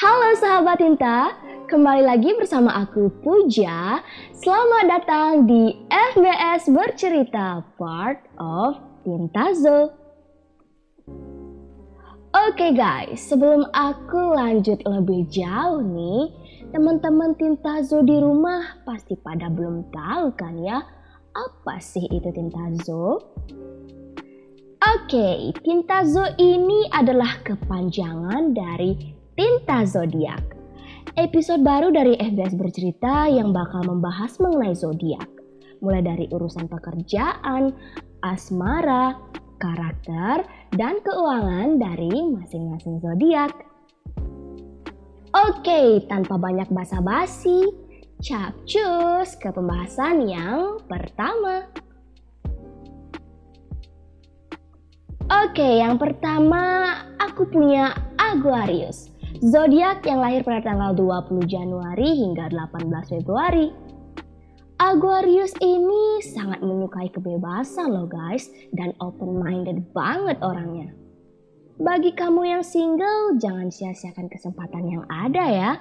Halo sahabat Tinta, kembali lagi bersama aku Puja. Selamat datang di FBS Bercerita part of Tinta Zo. Oke guys, sebelum aku lanjut lebih jauh nih, teman-teman Tinta Zo di rumah pasti pada belum tahu kan ya, apa sih itu Tinta Zo? Oke, Tinta Zo ini adalah kepanjangan dari Tinta Zodiak. Episode baru dari FBS Bercerita yang bakal membahas mengenai zodiak. Mulai dari urusan pekerjaan, asmara, karakter, dan keuangan dari masing-masing zodiak. Oke, tanpa banyak basa-basi, capcus ke pembahasan yang pertama. Oke, yang pertama aku punya Aquarius zodiak yang lahir pada tanggal 20 Januari hingga 18 Februari. Aquarius ini sangat menyukai kebebasan loh guys dan open minded banget orangnya. Bagi kamu yang single jangan sia-siakan kesempatan yang ada ya.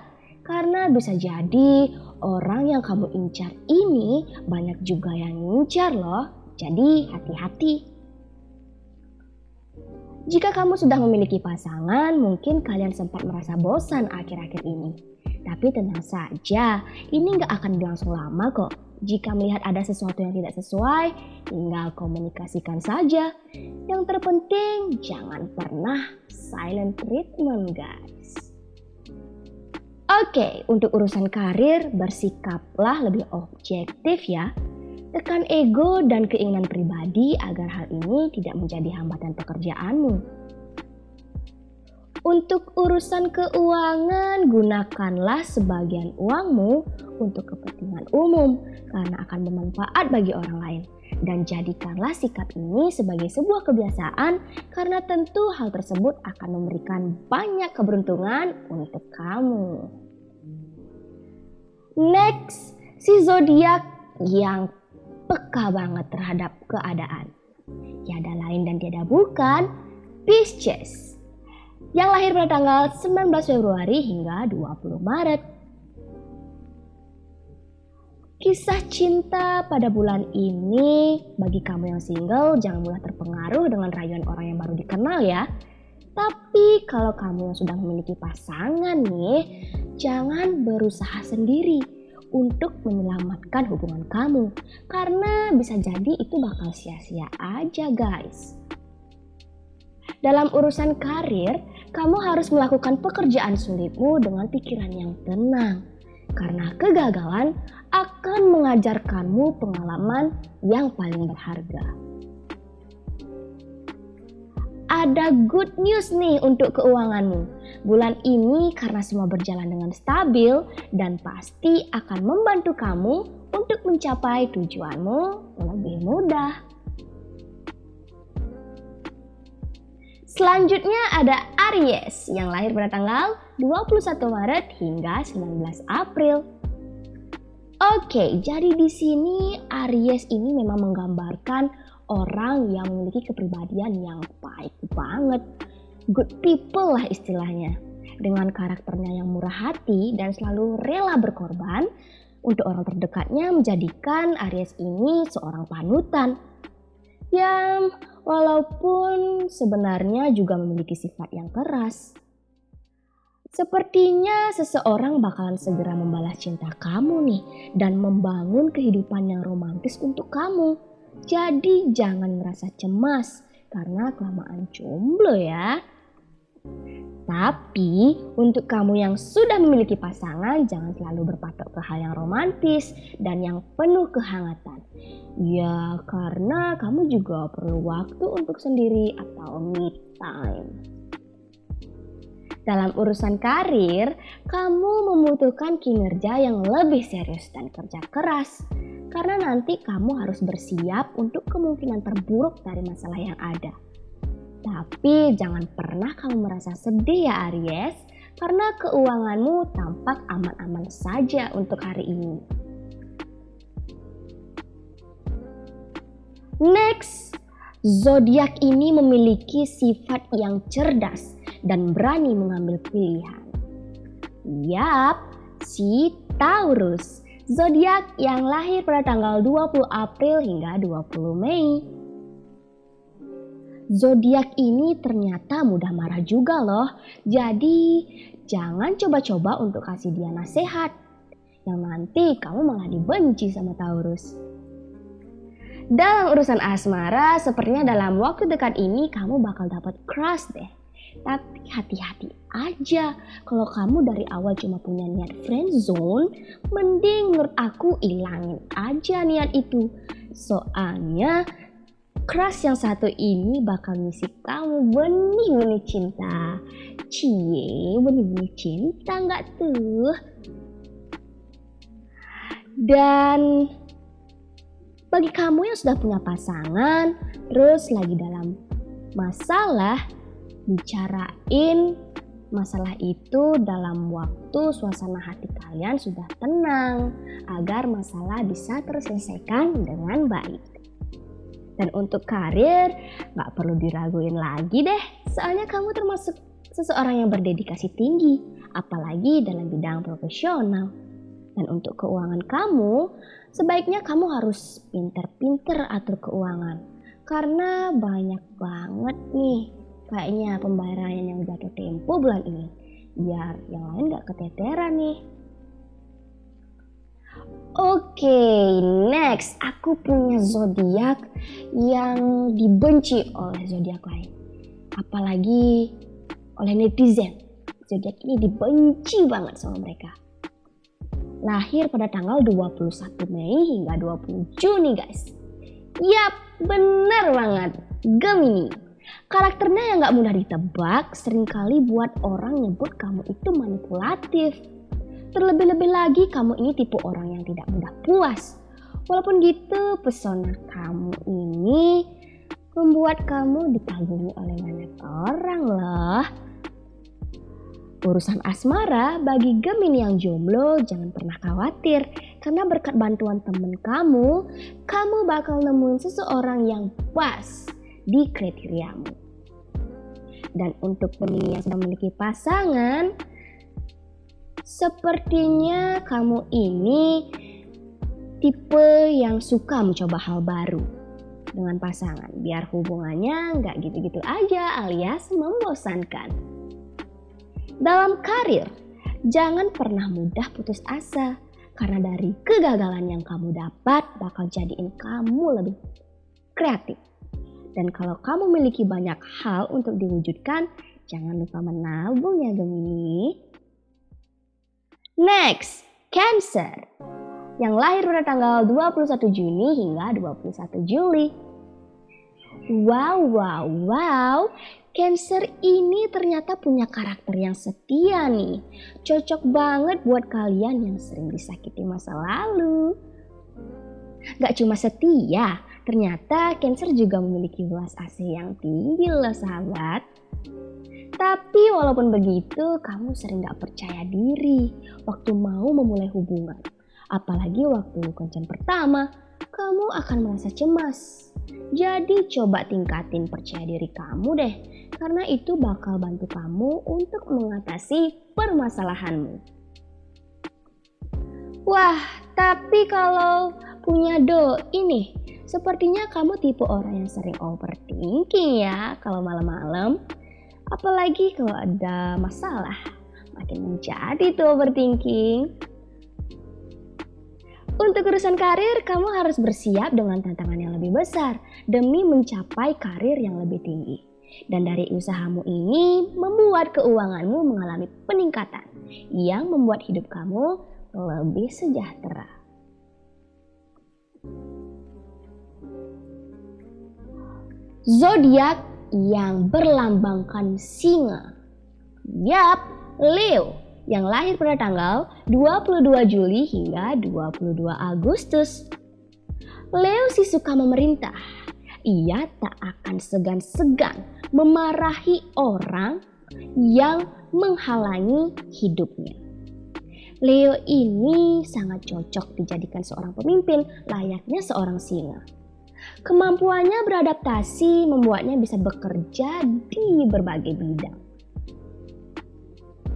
Karena bisa jadi orang yang kamu incar ini banyak juga yang incar loh. Jadi hati-hati. Jika kamu sudah memiliki pasangan, mungkin kalian sempat merasa bosan akhir-akhir ini. Tapi tenang saja, ini nggak akan berlangsung lama kok. Jika melihat ada sesuatu yang tidak sesuai, tinggal komunikasikan saja. Yang terpenting, jangan pernah silent treatment guys. Oke, untuk urusan karir, bersikaplah lebih objektif ya Tekan ego dan keinginan pribadi agar hal ini tidak menjadi hambatan pekerjaanmu. Untuk urusan keuangan, gunakanlah sebagian uangmu untuk kepentingan umum karena akan bermanfaat bagi orang lain. Dan jadikanlah sikap ini sebagai sebuah kebiasaan karena tentu hal tersebut akan memberikan banyak keberuntungan untuk kamu. Next, si zodiak yang peka banget terhadap keadaan. Tiada lain dan tiada bukan Pisces yang lahir pada tanggal 19 Februari hingga 20 Maret. Kisah cinta pada bulan ini bagi kamu yang single jangan mudah terpengaruh dengan rayuan orang yang baru dikenal ya. Tapi kalau kamu yang sudah memiliki pasangan nih, jangan berusaha sendiri untuk menyelamatkan hubungan kamu. Karena bisa jadi itu bakal sia-sia aja guys. Dalam urusan karir, kamu harus melakukan pekerjaan sulitmu dengan pikiran yang tenang. Karena kegagalan akan mengajarkanmu pengalaman yang paling berharga ada good news nih untuk keuanganmu. Bulan ini karena semua berjalan dengan stabil dan pasti akan membantu kamu untuk mencapai tujuanmu lebih mudah. Selanjutnya ada Aries yang lahir pada tanggal 21 Maret hingga 19 April. Oke, jadi di sini Aries ini memang menggambarkan orang yang memiliki kepribadian yang baik banget. Good people lah istilahnya. Dengan karakternya yang murah hati dan selalu rela berkorban, untuk orang terdekatnya menjadikan Aries ini seorang panutan. Yang walaupun sebenarnya juga memiliki sifat yang keras. Sepertinya seseorang bakalan segera membalas cinta kamu nih dan membangun kehidupan yang romantis untuk kamu. Jadi jangan merasa cemas karena kelamaan jomblo ya. Tapi untuk kamu yang sudah memiliki pasangan jangan selalu berpatok ke hal yang romantis dan yang penuh kehangatan. Ya karena kamu juga perlu waktu untuk sendiri atau me time. Dalam urusan karir, kamu membutuhkan kinerja yang lebih serius dan kerja keras karena nanti kamu harus bersiap untuk kemungkinan terburuk dari masalah yang ada. Tapi jangan pernah kamu merasa sedih ya Aries, karena keuanganmu tampak aman-aman saja untuk hari ini. Next, zodiak ini memiliki sifat yang cerdas dan berani mengambil pilihan. Yap, si Taurus. Zodiak yang lahir pada tanggal 20 April hingga 20 Mei. Zodiak ini ternyata mudah marah juga loh. Jadi jangan coba-coba untuk kasih dia nasihat. Yang nanti kamu malah dibenci sama Taurus. Dalam urusan asmara, sepertinya dalam waktu dekat ini kamu bakal dapat crush deh. Tapi hati-hati aja kalau kamu dari awal cuma punya niat friend zone, mending menurut aku ilangin aja niat itu. Soalnya crush yang satu ini bakal ngisi kamu benih-benih cinta. Cie, benih-benih cinta nggak tuh? Dan bagi kamu yang sudah punya pasangan, terus lagi dalam masalah, bicarain masalah itu dalam waktu suasana hati kalian sudah tenang agar masalah bisa terselesaikan dengan baik. Dan untuk karir, gak perlu diraguin lagi deh, soalnya kamu termasuk seseorang yang berdedikasi tinggi, apalagi dalam bidang profesional. Dan untuk keuangan kamu, sebaiknya kamu harus pinter-pinter atur keuangan. Karena banyak banget nih kayaknya pembayaran yang jatuh tempo bulan ini. Biar yang lain gak keteteran nih. Oke, okay, next aku punya zodiak yang dibenci oleh zodiak lain. Apalagi oleh netizen. Zodiak ini dibenci banget sama mereka lahir pada tanggal 21 Mei hingga 20 Juni guys. Yap, bener banget. Gemini. Karakternya yang gak mudah ditebak sering kali buat orang nyebut kamu itu manipulatif. Terlebih-lebih lagi kamu ini tipe orang yang tidak mudah puas. Walaupun gitu pesona kamu ini membuat kamu dikagumi oleh banyak orang loh. Urusan asmara bagi Gemini yang jomblo jangan pernah khawatir karena berkat bantuan temen kamu, kamu bakal nemuin seseorang yang pas di kriteriamu. Dan untuk Gemini yang sudah memiliki pasangan, sepertinya kamu ini tipe yang suka mencoba hal baru dengan pasangan biar hubungannya nggak gitu-gitu aja alias membosankan. Dalam karir, jangan pernah mudah putus asa karena dari kegagalan yang kamu dapat bakal jadiin kamu lebih kreatif. Dan kalau kamu memiliki banyak hal untuk diwujudkan, jangan lupa menabung ya Gemini. Next, Cancer. Yang lahir pada tanggal 21 Juni hingga 21 Juli. Wow, wow, wow. Cancer ini ternyata punya karakter yang setia nih. Cocok banget buat kalian yang sering disakiti masa lalu. Gak cuma setia, ternyata Cancer juga memiliki belas asih yang tinggi loh sahabat. Tapi walaupun begitu, kamu sering gak percaya diri waktu mau memulai hubungan. Apalagi waktu kencan pertama, kamu akan merasa cemas. Jadi coba tingkatin percaya diri kamu deh karena itu bakal bantu kamu untuk mengatasi permasalahanmu. Wah, tapi kalau punya do ini, sepertinya kamu tipe orang yang sering overthinking ya kalau malam-malam. Apalagi kalau ada masalah, makin menjadi tuh overthinking. Untuk urusan karir, kamu harus bersiap dengan tantangan yang lebih besar demi mencapai karir yang lebih tinggi. Dan dari usahamu ini membuat keuanganmu mengalami peningkatan yang membuat hidup kamu lebih sejahtera. Zodiak yang berlambangkan singa. Yap, Leo yang lahir pada tanggal 22 Juli hingga 22 Agustus. Leo si suka memerintah. Ia tak akan segan-segan memarahi orang yang menghalangi hidupnya. Leo ini sangat cocok dijadikan seorang pemimpin layaknya seorang singa. Kemampuannya beradaptasi membuatnya bisa bekerja di berbagai bidang.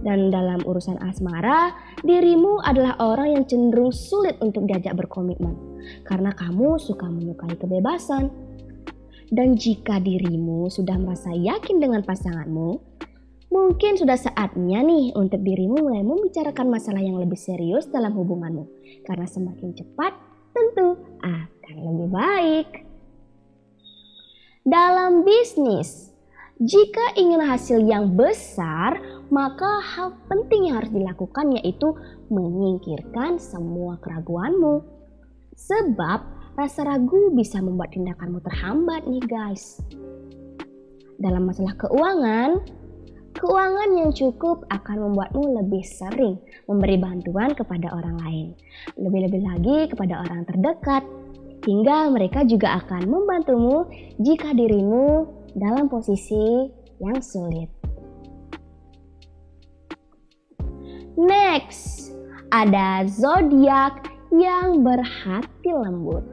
Dan dalam urusan asmara, dirimu adalah orang yang cenderung sulit untuk diajak berkomitmen karena kamu suka menyukai kebebasan. Dan jika dirimu sudah merasa yakin dengan pasanganmu, mungkin sudah saatnya nih untuk dirimu mulai membicarakan masalah yang lebih serius dalam hubunganmu. Karena semakin cepat tentu akan lebih baik. Dalam bisnis, jika ingin hasil yang besar, maka hal penting yang harus dilakukan yaitu menyingkirkan semua keraguanmu. Sebab rasa ragu bisa membuat tindakanmu terhambat nih guys. Dalam masalah keuangan, keuangan yang cukup akan membuatmu lebih sering memberi bantuan kepada orang lain. Lebih-lebih lagi kepada orang terdekat, hingga mereka juga akan membantumu jika dirimu dalam posisi yang sulit. Next, ada zodiak yang berhati lembut.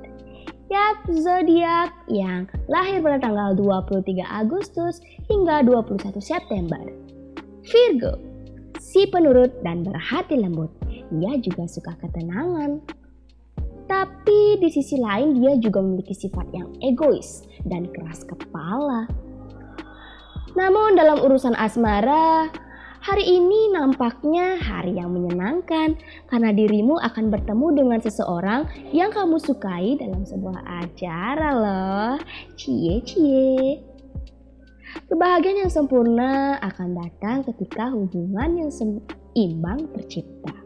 Yap, zodiak yang lahir pada tanggal 23 Agustus hingga 21 September. Virgo, si penurut dan berhati lembut. Ia juga suka ketenangan. Tapi di sisi lain dia juga memiliki sifat yang egois dan keras kepala. Namun dalam urusan asmara, hari ini nampaknya hari yang menyenangkan karena dirimu akan bertemu dengan seseorang yang kamu sukai dalam sebuah acara loh. Cie cie. Kebahagiaan yang sempurna akan datang ketika hubungan yang seimbang tercipta.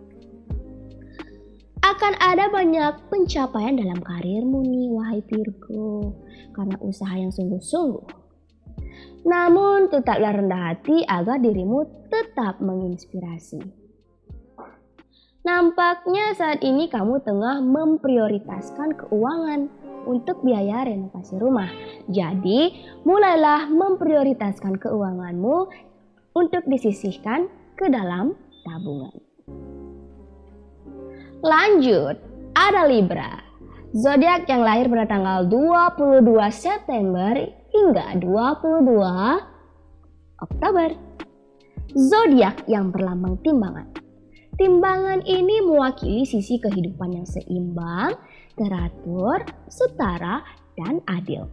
Akan ada banyak pencapaian dalam karirmu nih wahai Virgo karena usaha yang sungguh-sungguh namun tetaplah rendah hati agar dirimu tetap menginspirasi. Nampaknya saat ini kamu tengah memprioritaskan keuangan untuk biaya renovasi rumah. Jadi, mulailah memprioritaskan keuanganmu untuk disisihkan ke dalam tabungan. Lanjut, ada Libra. Zodiak yang lahir pada tanggal 22 September hingga 22 Oktober. Zodiak yang berlambang timbangan. Timbangan ini mewakili sisi kehidupan yang seimbang, teratur, setara, dan adil.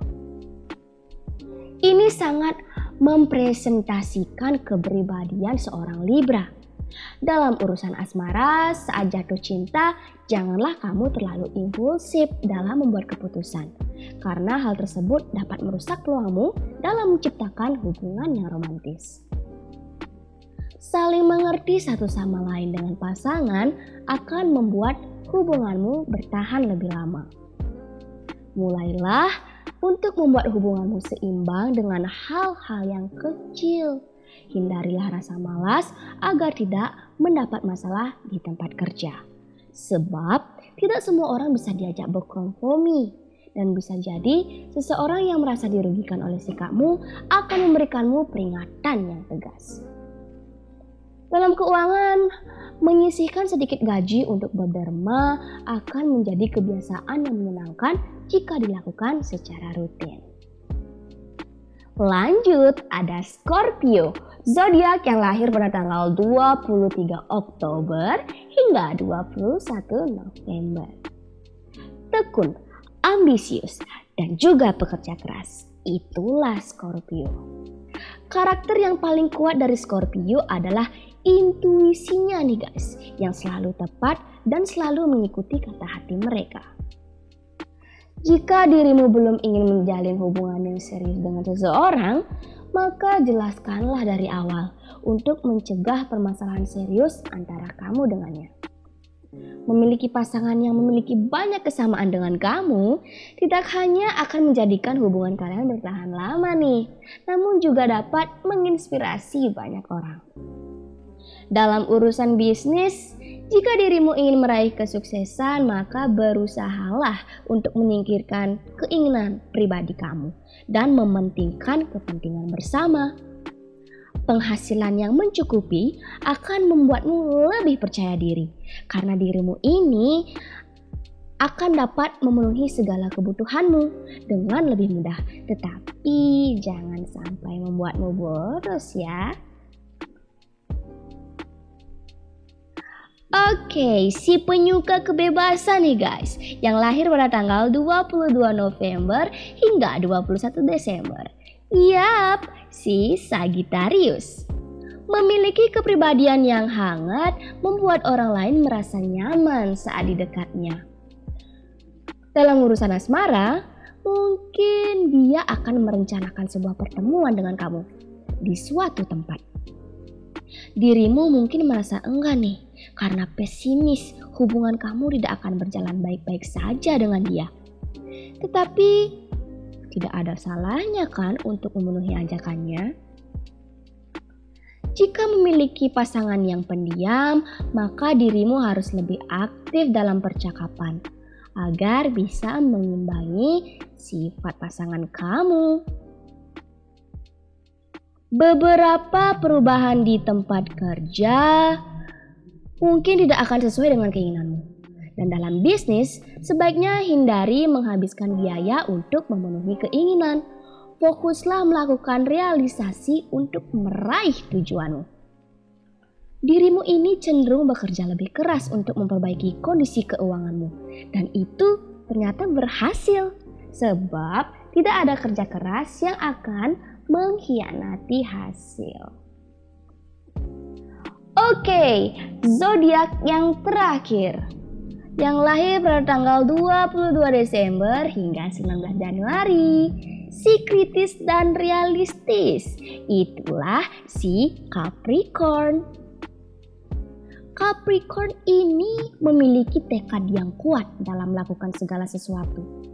Ini sangat mempresentasikan kepribadian seorang Libra dalam urusan asmara, saat jatuh cinta, janganlah kamu terlalu impulsif dalam membuat keputusan. Karena hal tersebut dapat merusak peluangmu dalam menciptakan hubungan yang romantis. Saling mengerti satu sama lain dengan pasangan akan membuat hubunganmu bertahan lebih lama. Mulailah untuk membuat hubunganmu seimbang dengan hal-hal yang kecil Hindarilah rasa malas agar tidak mendapat masalah di tempat kerja. Sebab tidak semua orang bisa diajak berkompromi dan bisa jadi seseorang yang merasa dirugikan oleh sikapmu akan memberikanmu peringatan yang tegas. Dalam keuangan, menyisihkan sedikit gaji untuk berderma akan menjadi kebiasaan yang menyenangkan jika dilakukan secara rutin. Lanjut, ada Scorpio zodiak yang lahir pada tanggal 23 Oktober hingga 21 November. Tekun, ambisius, dan juga pekerja keras. Itulah Scorpio. Karakter yang paling kuat dari Scorpio adalah intuisinya nih guys, yang selalu tepat dan selalu mengikuti kata hati mereka. Jika dirimu belum ingin menjalin hubungan yang serius dengan seseorang, maka jelaskanlah dari awal untuk mencegah permasalahan serius antara kamu dengannya. Memiliki pasangan yang memiliki banyak kesamaan dengan kamu tidak hanya akan menjadikan hubungan kalian bertahan lama nih, namun juga dapat menginspirasi banyak orang. Dalam urusan bisnis, jika dirimu ingin meraih kesuksesan, maka berusahalah untuk menyingkirkan keinginan pribadi kamu dan mementingkan kepentingan bersama. Penghasilan yang mencukupi akan membuatmu lebih percaya diri, karena dirimu ini akan dapat memenuhi segala kebutuhanmu dengan lebih mudah. Tetapi jangan sampai membuatmu boros ya. Oke, si penyuka kebebasan nih guys, yang lahir pada tanggal 22 November hingga 21 Desember. Yap, si Sagittarius. Memiliki kepribadian yang hangat membuat orang lain merasa nyaman saat di dekatnya. Dalam urusan asmara, mungkin dia akan merencanakan sebuah pertemuan dengan kamu di suatu tempat. Dirimu mungkin merasa enggak nih, karena pesimis hubungan kamu tidak akan berjalan baik-baik saja dengan dia. Tetapi tidak ada salahnya kan untuk memenuhi ajakannya. Jika memiliki pasangan yang pendiam, maka dirimu harus lebih aktif dalam percakapan agar bisa mengimbangi sifat pasangan kamu. Beberapa perubahan di tempat kerja mungkin tidak akan sesuai dengan keinginanmu. Dan dalam bisnis, sebaiknya hindari menghabiskan biaya untuk memenuhi keinginan. Fokuslah melakukan realisasi untuk meraih tujuanmu. Dirimu ini cenderung bekerja lebih keras untuk memperbaiki kondisi keuanganmu, dan itu ternyata berhasil sebab tidak ada kerja keras yang akan mengkhianati hasil. Oke, zodiak yang terakhir yang lahir pada tanggal 22 Desember hingga 19 Januari. Si kritis dan realistis, itulah si Capricorn. Capricorn ini memiliki tekad yang kuat dalam melakukan segala sesuatu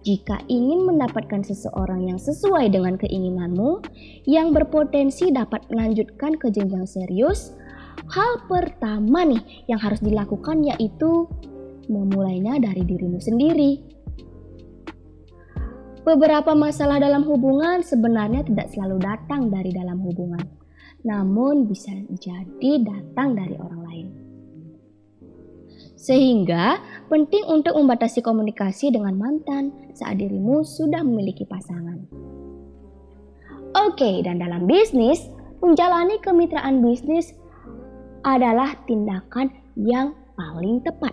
jika ingin mendapatkan seseorang yang sesuai dengan keinginanmu, yang berpotensi dapat melanjutkan ke jenjang serius, hal pertama nih yang harus dilakukan yaitu memulainya dari dirimu sendiri. Beberapa masalah dalam hubungan sebenarnya tidak selalu datang dari dalam hubungan, namun bisa jadi datang dari orang lain. Sehingga penting untuk membatasi komunikasi dengan mantan saat dirimu sudah memiliki pasangan. Oke, dan dalam bisnis, menjalani kemitraan bisnis adalah tindakan yang paling tepat.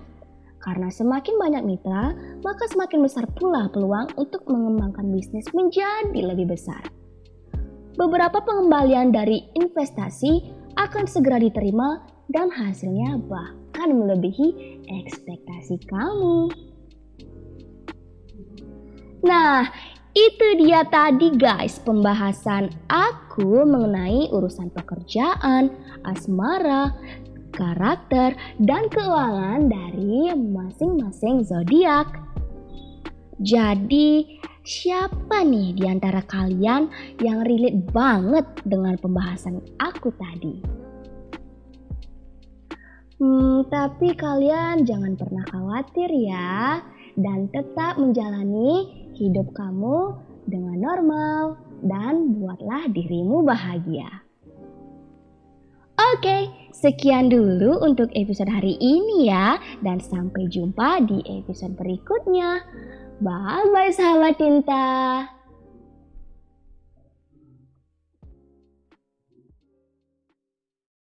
Karena semakin banyak mitra, maka semakin besar pula peluang untuk mengembangkan bisnis menjadi lebih besar. Beberapa pengembalian dari investasi akan segera diterima dan hasilnya bahkan melebihi ekspektasi kamu. Nah, itu dia tadi guys pembahasan aku mengenai urusan pekerjaan, asmara, karakter, dan keuangan dari masing-masing zodiak. Jadi, siapa nih di antara kalian yang relate banget dengan pembahasan aku tadi? Hmm, tapi kalian jangan pernah khawatir ya, dan tetap menjalani hidup kamu dengan normal, dan buatlah dirimu bahagia. Oke, sekian dulu untuk episode hari ini ya, dan sampai jumpa di episode berikutnya. Bye bye, sahabat cinta.